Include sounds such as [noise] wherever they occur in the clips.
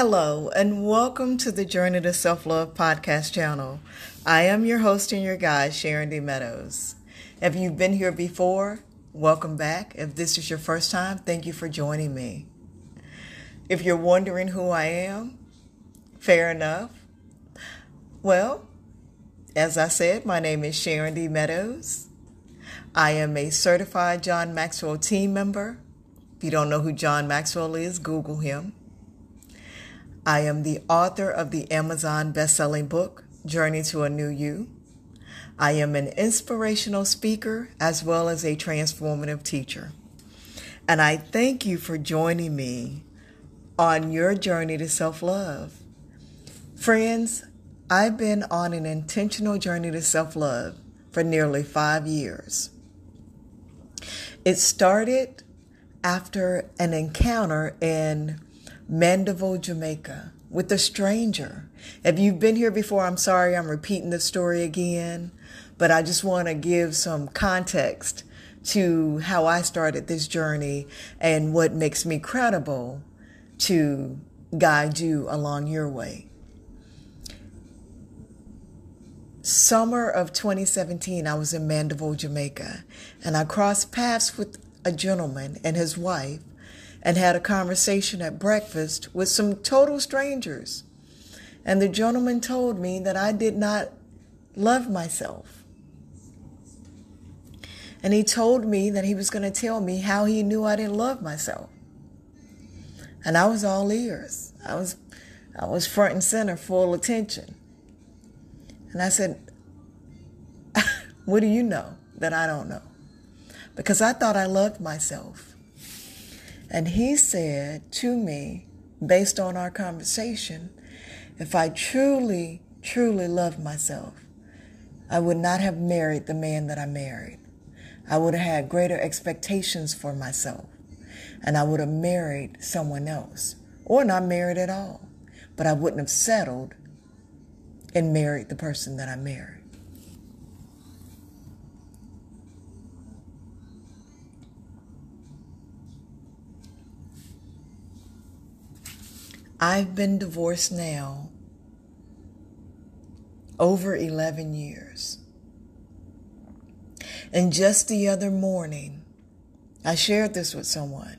Hello, and welcome to the Journey to Self Love podcast channel. I am your host and your guide, Sharon D. Meadows. If you've been here before, welcome back. If this is your first time, thank you for joining me. If you're wondering who I am, fair enough. Well, as I said, my name is Sharon D. Meadows. I am a certified John Maxwell team member. If you don't know who John Maxwell is, Google him. I am the author of the Amazon best-selling book, Journey to a New You. I am an inspirational speaker as well as a transformative teacher. And I thank you for joining me on your journey to self-love. Friends, I've been on an intentional journey to self-love for nearly five years. It started after an encounter in Mandeville, Jamaica, with a stranger. If you've been here before, I'm sorry I'm repeating the story again, but I just want to give some context to how I started this journey and what makes me credible to guide you along your way. Summer of 2017, I was in Mandeville, Jamaica, and I crossed paths with a gentleman and his wife and had a conversation at breakfast with some total strangers. And the gentleman told me that I did not love myself. And he told me that he was going to tell me how he knew I didn't love myself. And I was all ears. I was I was front and center, full attention. And I said, [laughs] What do you know that I don't know? Because I thought I loved myself. And he said to me, based on our conversation, if I truly, truly loved myself, I would not have married the man that I married. I would have had greater expectations for myself. And I would have married someone else, or not married at all. But I wouldn't have settled and married the person that I married. I've been divorced now over 11 years. And just the other morning, I shared this with someone.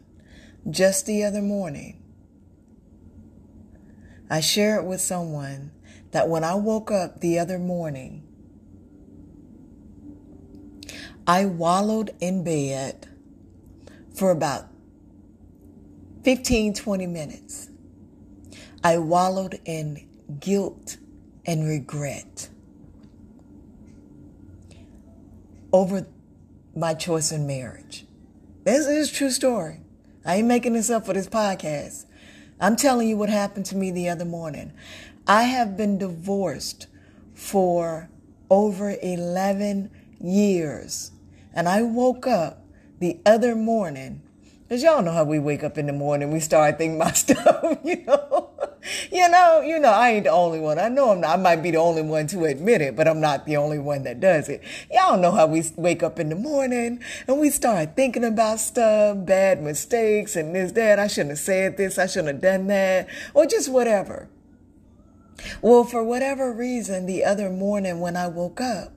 Just the other morning, I shared with someone that when I woke up the other morning, I wallowed in bed for about 15, 20 minutes. I wallowed in guilt and regret over my choice in marriage. This is a true story. I ain't making this up for this podcast. I'm telling you what happened to me the other morning. I have been divorced for over 11 years. And I woke up the other morning, because y'all know how we wake up in the morning, we start thinking about [laughs] stuff, you know you know, you know, I ain't the only one. I know I'm not, I might be the only one to admit it, but I'm not the only one that does it. Y'all know how we wake up in the morning and we start thinking about stuff, bad mistakes and this, that. I shouldn't have said this. I shouldn't have done that or just whatever. Well, for whatever reason, the other morning when I woke up,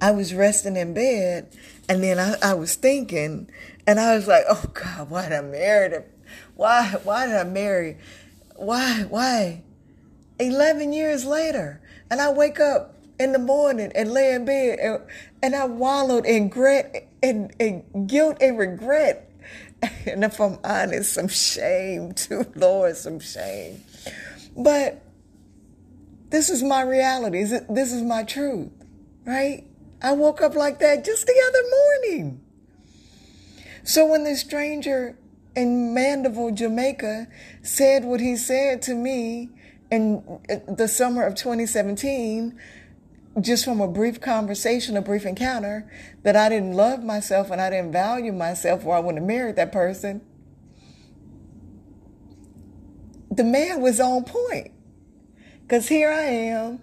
I was resting in bed and then I, I was thinking and I was like, oh God, why did I marry him? Why, why did I marry? Why, why? 11 years later. And I wake up in the morning and lay in bed and, and I wallowed in regret and, and guilt and regret. [laughs] And if I'm honest, some shame too, [laughs] Lord, some shame. But this is my reality. This is my truth, right? I woke up like that just the other morning. So when this stranger in Mandeville, Jamaica, said what he said to me in the summer of 2017, just from a brief conversation, a brief encounter, that I didn't love myself and I didn't value myself or I wouldn't have married that person. The man was on point. Because here I am,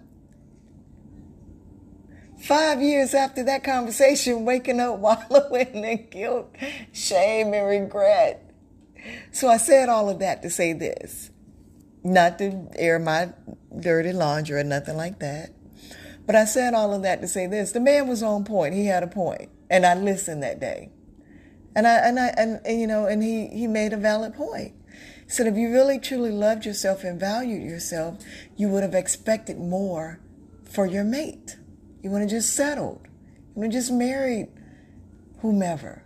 five years after that conversation, waking up [laughs] wallowing in guilt, shame, and regret So I said all of that to say this. Not to air my dirty laundry or nothing like that. But I said all of that to say this. The man was on point. He had a point. And I listened that day. And I and I and, and you know, and he he made a valid point. He said if you really truly loved yourself and valued yourself, you would have expected more for your mate. You would have just settled. You would have just married whomever.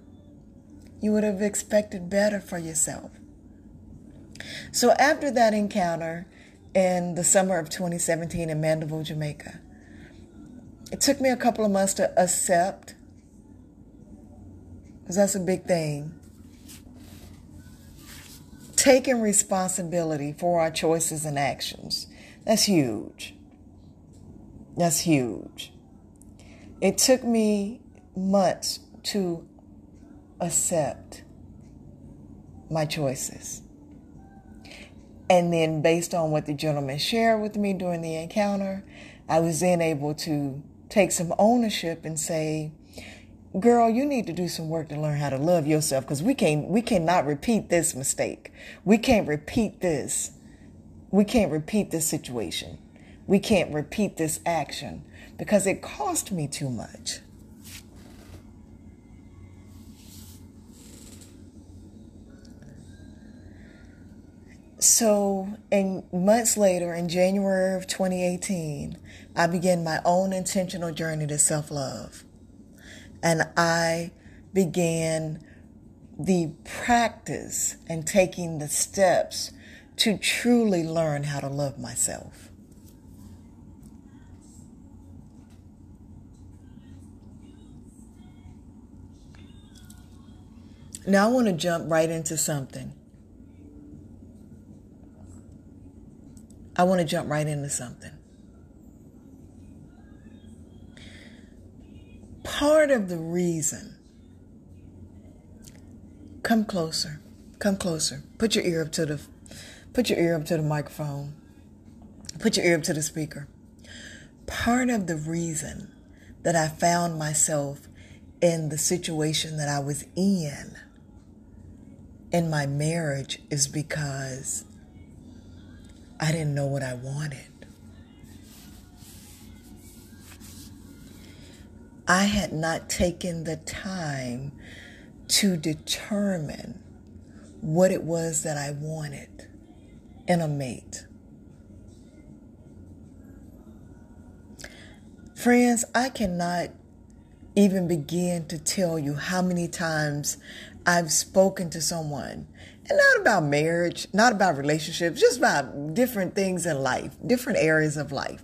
You would have expected better for yourself. So after that encounter in the summer of 2017 in Mandeville, Jamaica, it took me a couple of months to accept, because that's a big thing. Taking responsibility for our choices and actions. That's huge. That's huge. It took me months to accept my choices. And then, based on what the gentleman shared with me during the encounter, I was then able to take some ownership and say, girl, you need to do some work to learn how to love yourself because we can't, we cannot repeat this mistake. We can't repeat this. We can't repeat this situation. We can't repeat this action because it cost me too much. So, in months later, in January of 2018, I began my own intentional journey to self love. And I began the practice and taking the steps to truly learn how to love myself. Now, I want to jump right into something. I want to jump right into something. part of the reason. Come closer. Come closer. Put your ear up to the put your ear up to the microphone. Put your ear up to the speaker. Part of the reason that I found myself in the situation that I was in in my marriage is because I didn't know what I wanted. I had not taken the time to determine what it was that I wanted in a mate. Friends, I cannot even begin to tell you how many times I've spoken to someone, and not about marriage, not about relationships, just about different things in life, different areas of life.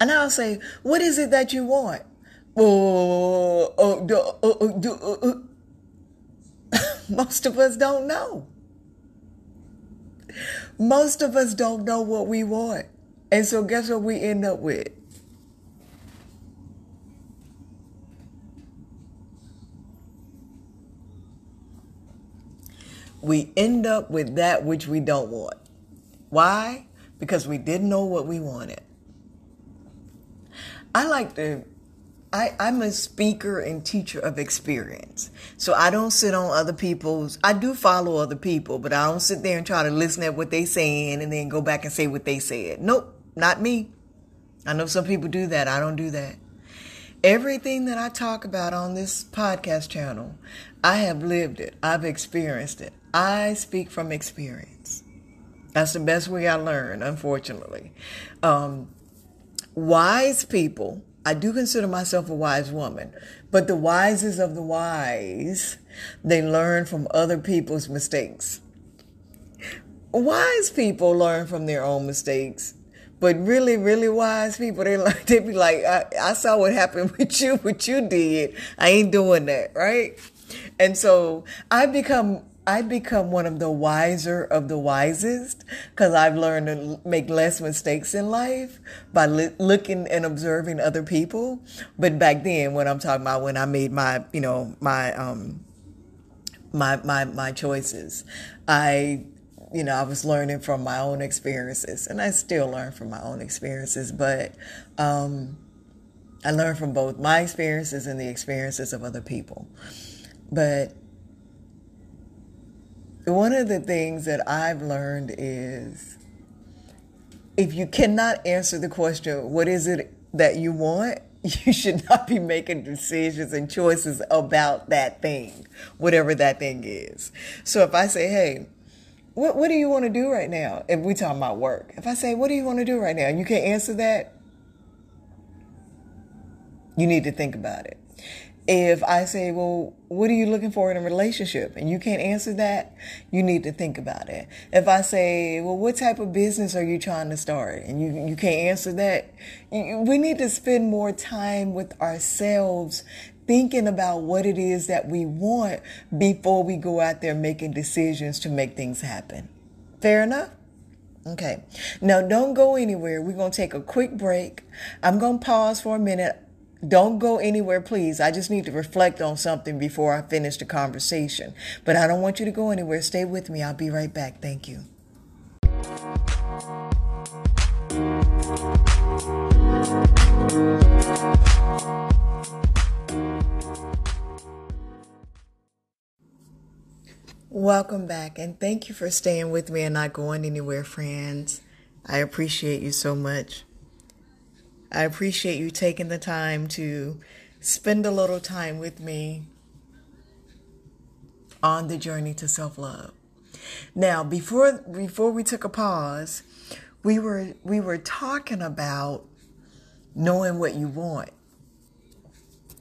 And I'll say, What is it that you want? Oh, oh, oh, oh Most of us don't know. Most of us don't know what we want. And so, guess what we end up with? We end up with that which we don't want. Why? Because we didn't know what we wanted. I like to I, I'm a speaker and teacher of experience. So I don't sit on other people's I do follow other people, but I don't sit there and try to listen at what they saying and then go back and say what they said. Nope, not me. I know some people do that. I don't do that. Everything that I talk about on this podcast channel, I have lived it. I've experienced it. I speak from experience. That's the best way I learn, unfortunately. Um, wise people, I do consider myself a wise woman, but the wisest of the wise, they learn from other people's mistakes. Wise people learn from their own mistakes, but really, really wise people, they [laughs] learn, they be like, I, I saw what happened [laughs] with you, what you did. I ain't doing that, right? And so I become I become one of the wiser of the wisest because I've learned to make less mistakes in life by li- looking and observing other people. But back then, when I'm talking about when I made my, you know, my um, my my my choices, I, you know, I was learning from my own experiences, and I still learn from my own experiences. But um, I learn from both my experiences and the experiences of other people. But one of the things that I've learned is if you cannot answer the question, what is it that you want? [laughs] You should not be making decisions and choices about that thing, whatever that thing is. So if I say, hey, what, what do you want to do right now? If we talk about work, if I say, what do you want to do right now? And you can't answer that, you need to think about it. If I say, well, what are you looking for in a relationship? And you can't answer that, you need to think about it. If I say, well, what type of business are you trying to start? And you, you can't answer that, we need to spend more time with ourselves thinking about what it is that we want before we go out there making decisions to make things happen. Fair enough? Okay. Now don't go anywhere. We're going to take a quick break. I'm going to pause for a minute. Don't go anywhere, please. I just need to reflect on something before I finish the conversation. But I don't want you to go anywhere. Stay with me. I'll be right back. Thank you. Welcome back, and thank you for staying with me and not going anywhere, friends. I appreciate you so much. I appreciate you taking the time to spend a little time with me on the journey to self-love. Now, before before we took a pause, we were we were talking about knowing what you want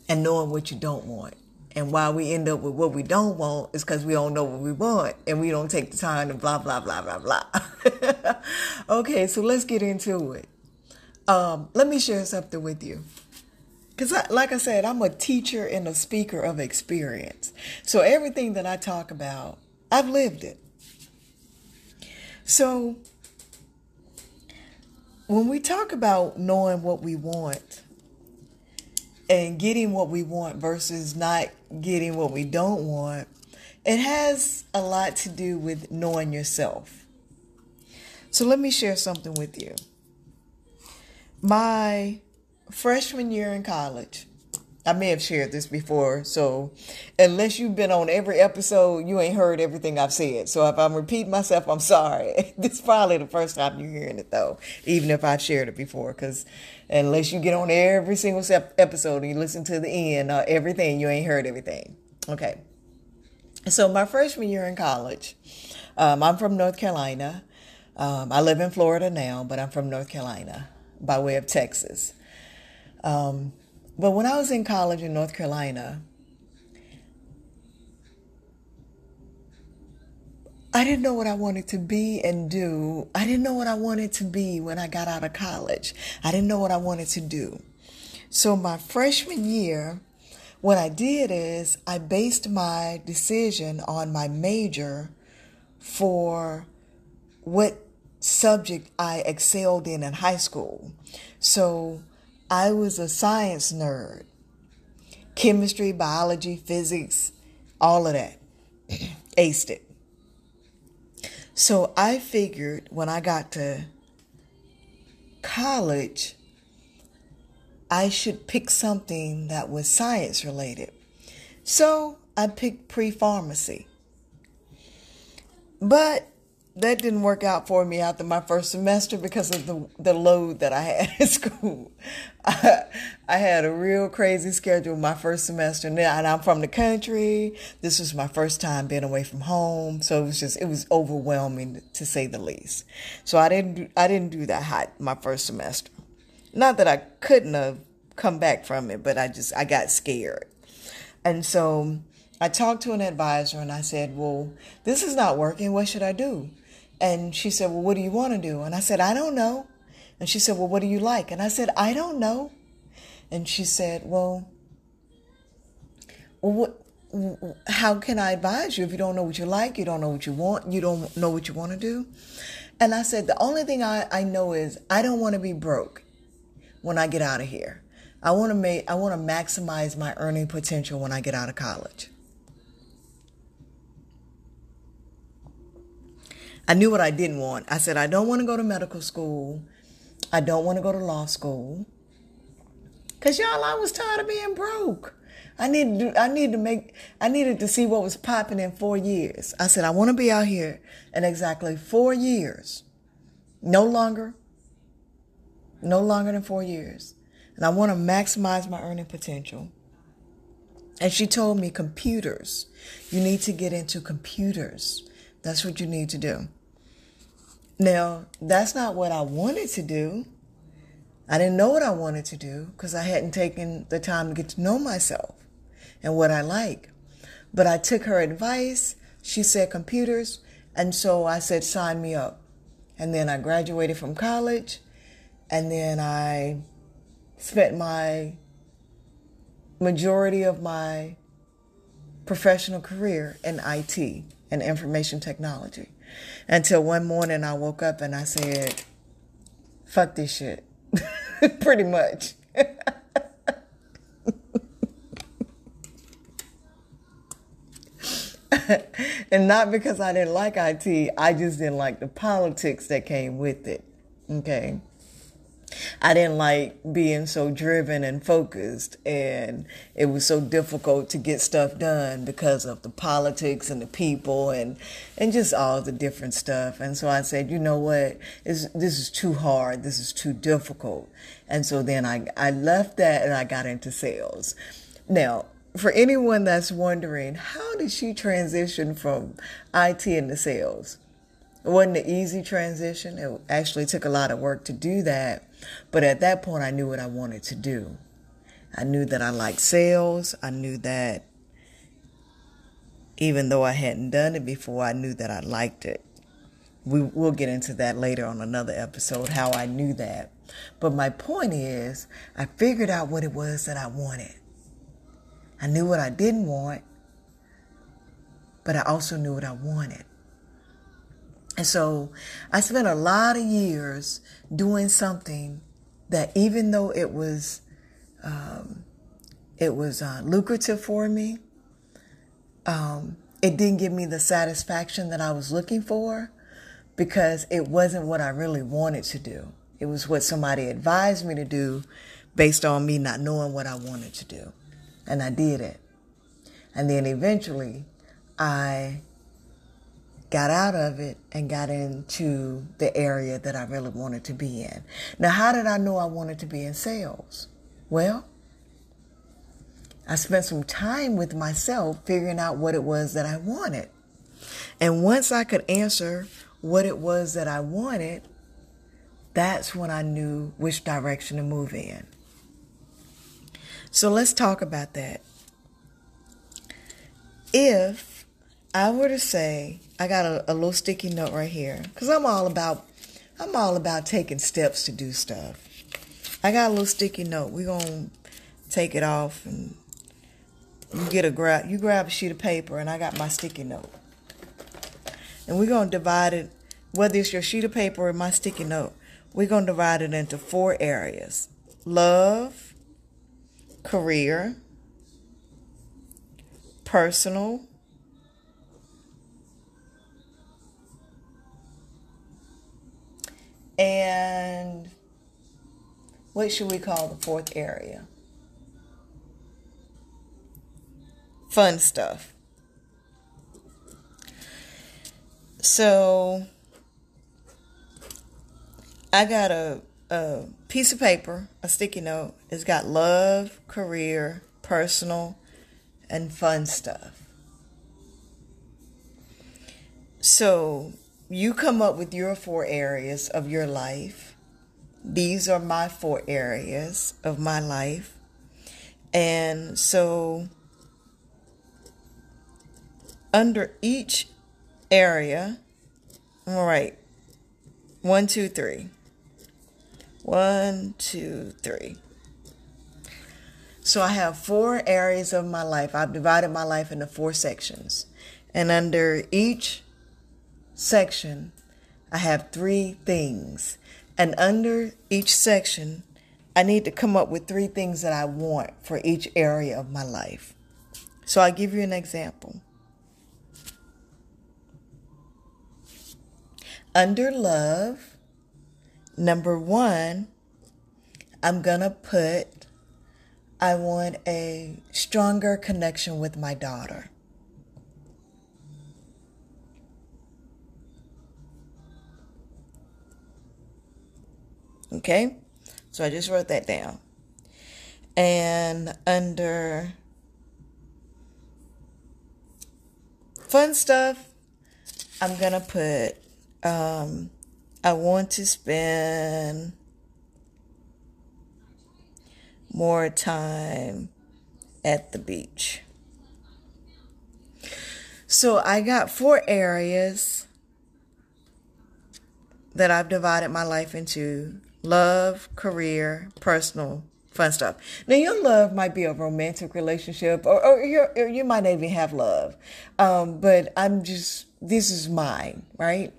and knowing what you don't want. And why we end up with what we don't want is because we don't know what we want and we don't take the time to blah, blah, blah, blah, blah. [laughs] okay, so let's get into it. Um, let me share something with you. Because, like I said, I'm a teacher and a speaker of experience. So everything that I talk about, I've lived it. So when we talk about knowing what we want and getting what we want versus not getting what we don't want, it has a lot to do with knowing yourself. So let me share something with you my freshman year in college, I may have shared this before, so unless you've been on every episode, you ain't heard everything I've said. So if I'm repeating myself, I'm sorry. [laughs] this is probably the first time you're hearing it, though, even if I've shared it before, because unless you get on every single episode and you listen to the end, uh, everything, you ain't heard everything. Okay. So my freshman year in college, um, I'm from North Carolina. Um, I live in Florida now, but I'm from North Carolina by way of Texas. Um, but when I was in college in North Carolina, I didn't know what I wanted to be and do. I didn't know what I wanted to be when I got out of college. I didn't know what I wanted to do. So, my freshman year, what I did is I based my decision on my major for what subject I excelled in in high school. So I was a science nerd chemistry, biology, physics, all of that. [clears throat] Aced it. So I figured when I got to college, I should pick something that was science related. So I picked pre pharmacy. But that didn't work out for me after my first semester because of the, the load that I had [laughs] in school. I, I had a real crazy schedule my first semester, and I'm from the country. This was my first time being away from home, so it was just it was overwhelming to say the least. So I didn't I didn't do that hot my first semester. Not that I couldn't have come back from it, but I just I got scared, and so. I talked to an advisor and I said, Well, this is not working. What should I do? And she said, Well, what do you want to do? And I said, I don't know. And she said, Well, what do you like? And I said, I don't know. And she said, Well, what, how can I advise you if you don't know what you like, you don't know what you want, you don't know what you want to do? And I said, The only thing I, I know is I don't want to be broke when I get out of here. I want to make I want to maximize my earning potential when I get out of college. I knew what I didn't want. I said, I don't want to go to medical school. I don't want to go to law school. Because y'all, I was tired of being broke. I need to I need to make, I needed to see what was popping in four years. I said, I want to be out here in exactly four years. No longer, no longer than four years. And I want to maximize my earning potential. And she told me computers. You need to get into computers. That's what you need to do. Now, that's not what I wanted to do. I didn't know what I wanted to do because I hadn't taken the time to get to know myself and what I like. But I took her advice. She said computers. And so I said, sign me up. And then I graduated from college. And then I spent my majority of my professional career in IT and information technology. Until one morning I woke up and I said, fuck this shit. [laughs] Pretty much. [laughs] and not because I didn't like IT, I just didn't like the politics that came with it. Okay. I didn't like being so driven and focused, and it was so difficult to get stuff done because of the politics and the people and and just all the different stuff. And so I said, you know what, this this is too hard. This is too difficult. And so then I I left that and I got into sales. Now, for anyone that's wondering, how did she transition from IT into sales? It wasn't an easy transition. It actually took a lot of work to do that. But at that point, I knew what I wanted to do. I knew that I liked sales. I knew that even though I hadn't done it before, I knew that I liked it. We, will get into that later on another episode, how I knew that. But my point is, I figured out what it was that I wanted. I knew what I didn't want, but I also knew what I wanted. And so I spent a lot of years doing something that even though it was um, it was uh, lucrative for me, um, it didn't give me the satisfaction that I was looking for because it wasn't what I really wanted to do. It was what somebody advised me to do based on me not knowing what I wanted to do. And I did it. And then eventually I got out of it and got into the area that I really wanted to be in. Now, how did I know I wanted to be in sales? Well, I spent some time with myself figuring out what it was that I wanted. And once I could answer what it was that I wanted, that's when I knew which direction to move in. So let's talk about that. If I were to say, I got a, a little sticky note right here because I'm all about, I'm all about taking steps to do stuff. I got a little sticky note. We're gonna take it off and you get a grab. You grab a sheet of paper and I got my sticky note, and we're gonna divide it. Whether it's your sheet of paper or my sticky note, we're gonna divide it into four areas: love, career, personal And what should we call the fourth area? Fun stuff. So I got a, a piece of paper, a sticky note. It's got love, career, personal, and fun stuff. So you come up with your four areas of your life. These are my four areas of my life. And so, under each area, all right, one, two, three. One, two, three. So I have four areas of my life. I've divided my life into four sections. And under each section, I have three things. And under each section, I need to come up with three things that I want for each area of my life. So I'll give you an example. Under love, number one, I'm going to put I want a stronger connection with my daughter. Okay? So I just wrote that down. And under fun stuff, I'm going to put um, I want to spend more time at the beach. So I got four areas that I've divided my life into love, career, personal, fun stuff. Now, your love might be a romantic relationship, or, or, or you might not even have love. Um, but I'm just, this is mine, right?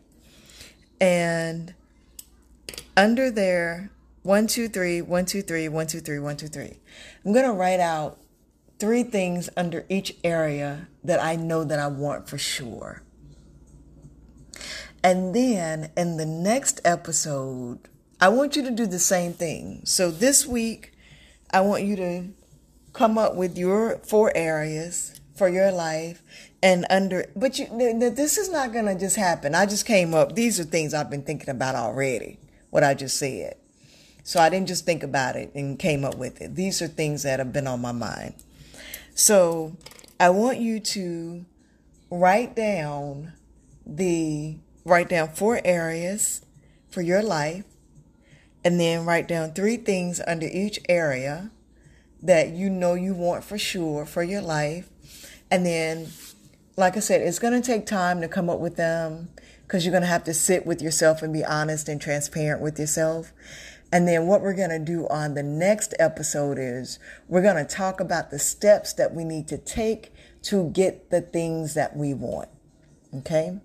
And under there, one, two, three, one, two, three, one, two, three, one, two, three. I'm going to write out three things under each area that I know that I want for sure. And then in the next episode, I want you to do the same thing. So this week, I want you to come up with your four areas for your life and under but you this is not going to just happen. I just came up these are things I've been thinking about already. What I just said. So I didn't just think about it and came up with it. These are things that have been on my mind. So I want you to write down the write down four areas for your life and then write down three things under each area that you know you want for sure for your life. And then like I said, it's going to take time to come up with them because you're going to have to sit with yourself and be honest and transparent with yourself. And then what we're going to do on the next episode is we're going to talk about the steps that we need to take to get the things that we want. Okay?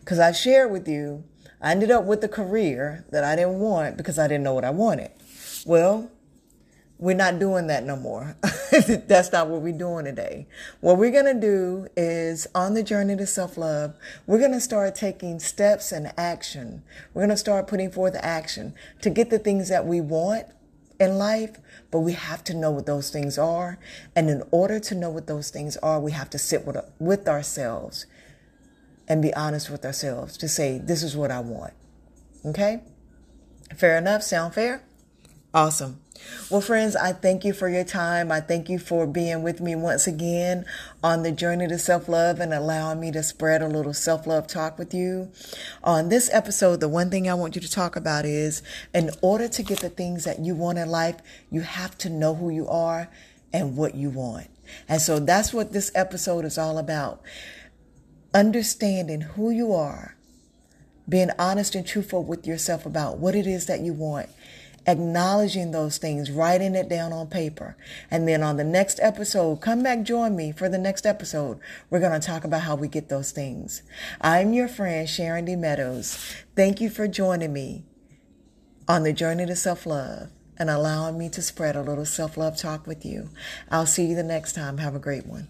Because I shared with you, I ended up with a career that I didn't want because I didn't know what I wanted. Well, we're not doing that no more. [laughs] That's not what we're doing today. What we're going to do is on the journey to self love, we're going to start taking steps and action. We're going to start putting forth action to get the things that we want in life, but we have to know what those things are. And in order to know what those things are, we have to sit with, with ourselves and be honest with ourselves to say, this is what I want. Okay? Fair enough? Sound fair? Awesome. Well, friends, I thank you for your time. I thank you for being with me once again on the journey to self love and allowing me to spread a little self love talk with you. On this episode, the one thing I want you to talk about is in order to get the things that you want in life, you have to know who you are and what you want. And so that's what this episode is all about. Understanding who you are, being honest and truthful with yourself about what it is that you want acknowledging those things, writing it down on paper. And then on the next episode, come back, join me for the next episode. We're going to talk about how we get those things. I'm your friend, Sharon D. Meadows. Thank you for joining me on the journey to self love and allowing me to spread a little self love talk with you. I'll see you the next time. Have a great one.